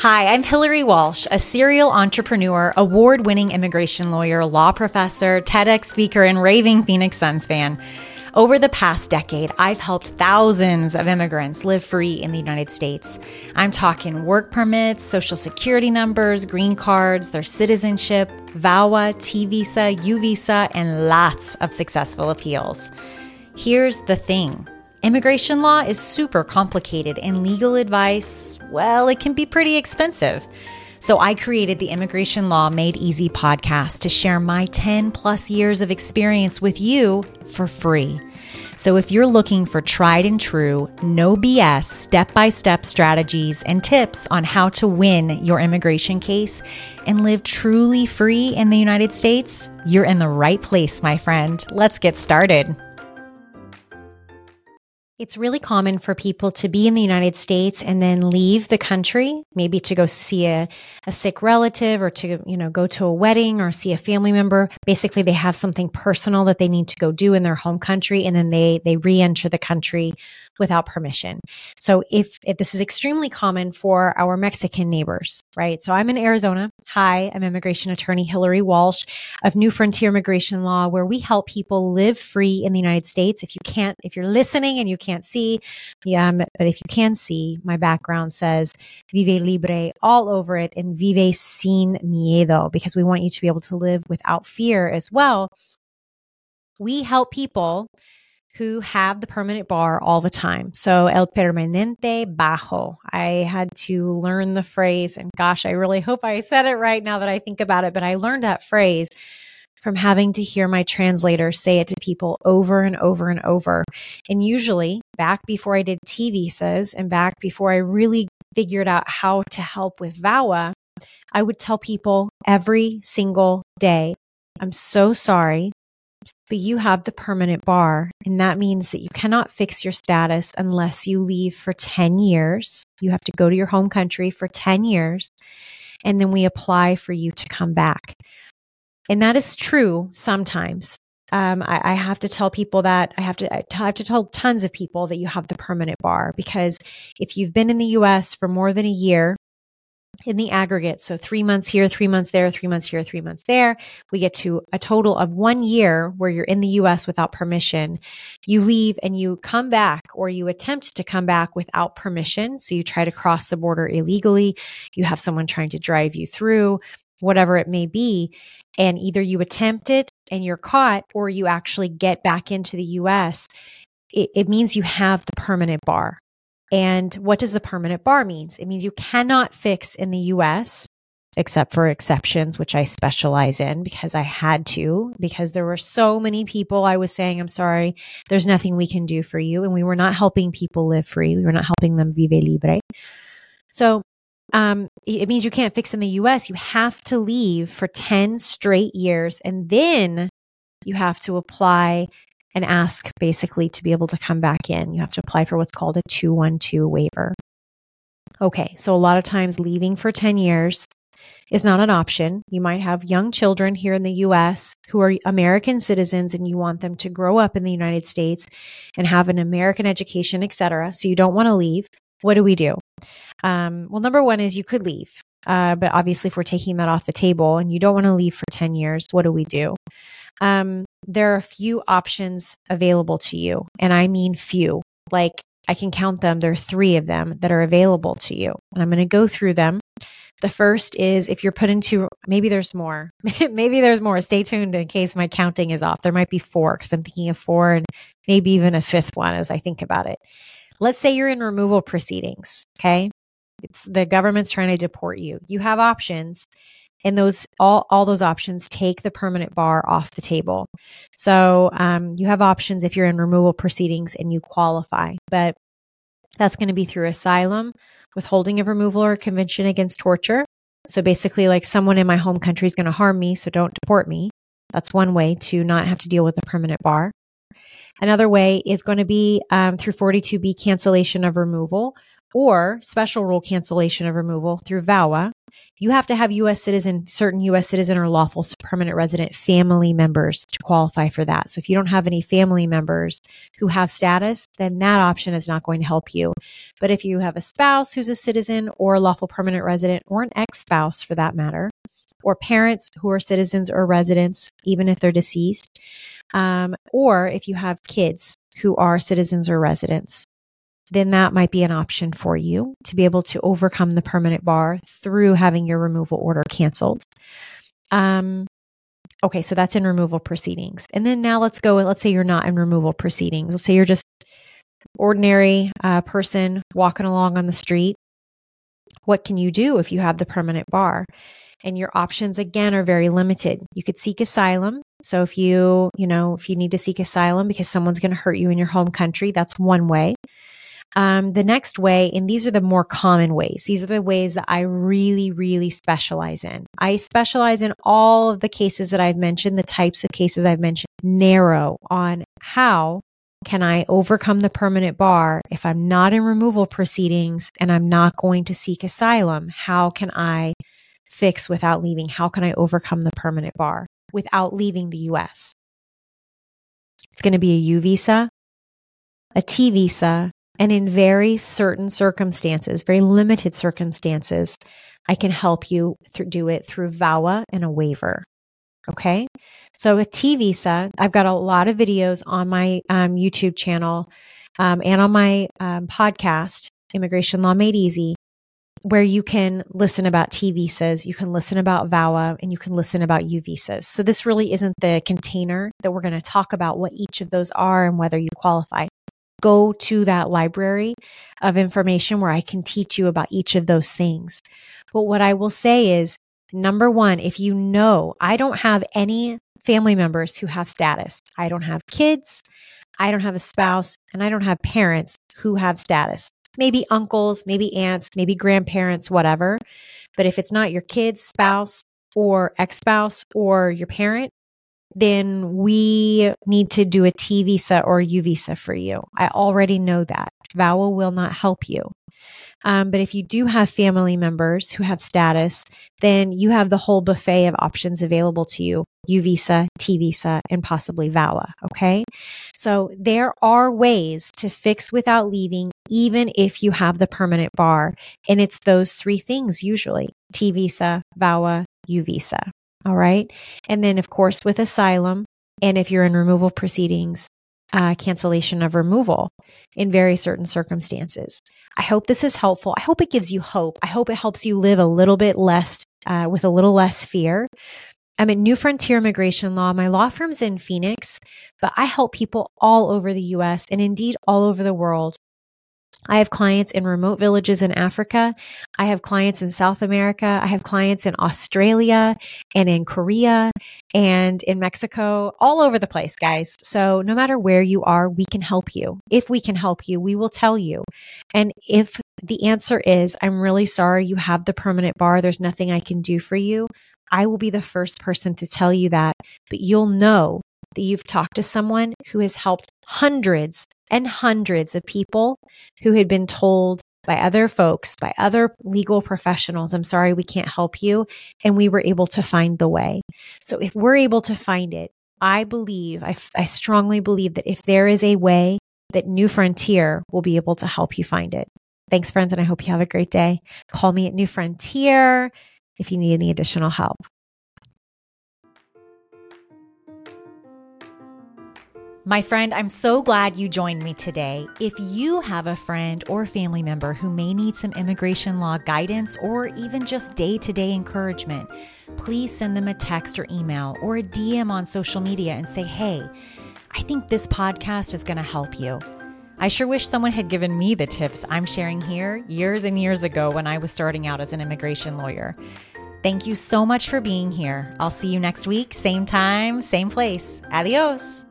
Hi, I'm Hillary Walsh, a serial entrepreneur, award winning immigration lawyer, law professor, TEDx speaker, and raving Phoenix Suns fan. Over the past decade, I've helped thousands of immigrants live free in the United States. I'm talking work permits, social security numbers, green cards, their citizenship, VAWA, T visa, U visa, and lots of successful appeals. Here's the thing. Immigration law is super complicated and legal advice, well, it can be pretty expensive. So I created the Immigration Law Made Easy podcast to share my 10 plus years of experience with you for free. So if you're looking for tried and true, no BS, step by step strategies and tips on how to win your immigration case and live truly free in the United States, you're in the right place, my friend. Let's get started. It's really common for people to be in the United States and then leave the country, maybe to go see a, a sick relative or to, you know, go to a wedding or see a family member. Basically, they have something personal that they need to go do in their home country and then they they re-enter the country without permission. So if, if this is extremely common for our Mexican neighbors, right? So I'm in Arizona. Hi, I'm immigration attorney Hillary Walsh of New Frontier Immigration Law, where we help people live free in the United States. If you can't, if you're listening and you can't see, yeah, but if you can see, my background says Vive Libre all over it and Vive Sin Miedo because we want you to be able to live without fear as well. We help people who have the permanent bar all the time. So, el permanente bajo. I had to learn the phrase, and gosh, I really hope I said it right now that I think about it, but I learned that phrase from having to hear my translator say it to people over and over and over. And usually, back before I did T visas and back before I really figured out how to help with VAWA, I would tell people every single day, I'm so sorry, but you have the permanent bar. And that means that you cannot fix your status unless you leave for 10 years. You have to go to your home country for 10 years. And then we apply for you to come back. And that is true sometimes. Um, I, I, have to tell people that I have to I have to tell tons of people that you have the permanent bar because if you've been in the U.S. for more than a year, in the aggregate, so three months here, three months there, three months here, three months there, we get to a total of one year where you're in the U.S. without permission. You leave and you come back, or you attempt to come back without permission. So you try to cross the border illegally. You have someone trying to drive you through whatever it may be. And either you attempt it and you're caught, or you actually get back into the US. It, it means you have the permanent bar. And what does the permanent bar means? It means you cannot fix in the US except for exceptions, which I specialize in because I had to, because there were so many people I was saying, I'm sorry, there's nothing we can do for you. And we were not helping people live free. We were not helping them vive libre. So um, it means you can't fix in the US. You have to leave for 10 straight years and then you have to apply and ask basically to be able to come back in. You have to apply for what's called a 212 waiver. Okay, so a lot of times leaving for 10 years is not an option. You might have young children here in the US who are American citizens and you want them to grow up in the United States and have an American education, etc. So you don't want to leave. What do we do? Um, well, number one is you could leave. Uh, but obviously, if we're taking that off the table and you don't want to leave for 10 years, what do we do? Um, there are a few options available to you. And I mean few. Like I can count them. There are three of them that are available to you. And I'm going to go through them. The first is if you're put into, maybe there's more. maybe there's more. Stay tuned in case my counting is off. There might be four because I'm thinking of four and maybe even a fifth one as I think about it. Let's say you're in removal proceedings. Okay. It's the government's trying to deport you. You have options and those all all those options take the permanent bar off the table. So um, you have options if you're in removal proceedings and you qualify, but that's going to be through asylum, withholding of removal, or convention against torture. So basically, like someone in my home country is going to harm me, so don't deport me. That's one way to not have to deal with a permanent bar. Another way is going to be um, through 42B cancellation of removal or special rule cancellation of removal through VAWA, You have to have US citizen, certain US citizen or lawful permanent resident family members to qualify for that. So if you don't have any family members who have status, then that option is not going to help you. But if you have a spouse who's a citizen or a lawful permanent resident or an ex spouse for that matter, or parents who are citizens or residents, even if they're deceased, um, or if you have kids who are citizens or residents, then that might be an option for you to be able to overcome the permanent bar through having your removal order canceled. Um, okay, so that's in removal proceedings. And then now let's go, let's say you're not in removal proceedings. Let's say you're just ordinary uh, person walking along on the street. What can you do if you have the permanent bar? And your options again are very limited. You could seek asylum. So if you, you know, if you need to seek asylum because someone's going to hurt you in your home country, that's one way. Um, the next way, and these are the more common ways, these are the ways that I really, really specialize in. I specialize in all of the cases that I've mentioned, the types of cases I've mentioned, narrow on how can I overcome the permanent bar if I'm not in removal proceedings and I'm not going to seek asylum? How can I fix without leaving? How can I overcome the permanent bar without leaving the US? It's going to be a U visa, a T visa, and in very certain circumstances, very limited circumstances, I can help you th- do it through VAWA and a waiver. Okay. So a T visa, I've got a lot of videos on my um, YouTube channel um, and on my um, podcast, Immigration Law Made Easy, where you can listen about T visas, you can listen about VAWA, and you can listen about U visas. So this really isn't the container that we're going to talk about what each of those are and whether you qualify go to that library of information where I can teach you about each of those things. But what I will say is number one, if you know I don't have any family members who have status, I don't have kids, I don't have a spouse, and I don't have parents who have status. Maybe uncles, maybe aunts, maybe grandparents, whatever. But if it's not your kids, spouse, or ex spouse, or your parent, then we need to do a T visa or U visa for you. I already know that. VAWA will not help you. Um, but if you do have family members who have status, then you have the whole buffet of options available to you U visa, T visa, and possibly VAWA. Okay. So there are ways to fix without leaving, even if you have the permanent bar. And it's those three things usually T visa, VAWA, U visa. All right. And then, of course, with asylum, and if you're in removal proceedings, uh, cancellation of removal in very certain circumstances. I hope this is helpful. I hope it gives you hope. I hope it helps you live a little bit less, uh, with a little less fear. I'm at New Frontier Immigration Law. My law firm's in Phoenix, but I help people all over the US and indeed all over the world I have clients in remote villages in Africa. I have clients in South America. I have clients in Australia and in Korea and in Mexico, all over the place, guys. So no matter where you are, we can help you. If we can help you, we will tell you. And if the answer is, I'm really sorry you have the permanent bar, there's nothing I can do for you, I will be the first person to tell you that. But you'll know that you've talked to someone who has helped hundreds and hundreds of people who had been told by other folks, by other legal professionals, I'm sorry, we can't help you. And we were able to find the way. So if we're able to find it, I believe, I, I strongly believe that if there is a way, that New Frontier will be able to help you find it. Thanks, friends, and I hope you have a great day. Call me at New Frontier if you need any additional help. My friend, I'm so glad you joined me today. If you have a friend or family member who may need some immigration law guidance or even just day to day encouragement, please send them a text or email or a DM on social media and say, hey, I think this podcast is going to help you. I sure wish someone had given me the tips I'm sharing here years and years ago when I was starting out as an immigration lawyer. Thank you so much for being here. I'll see you next week, same time, same place. Adios.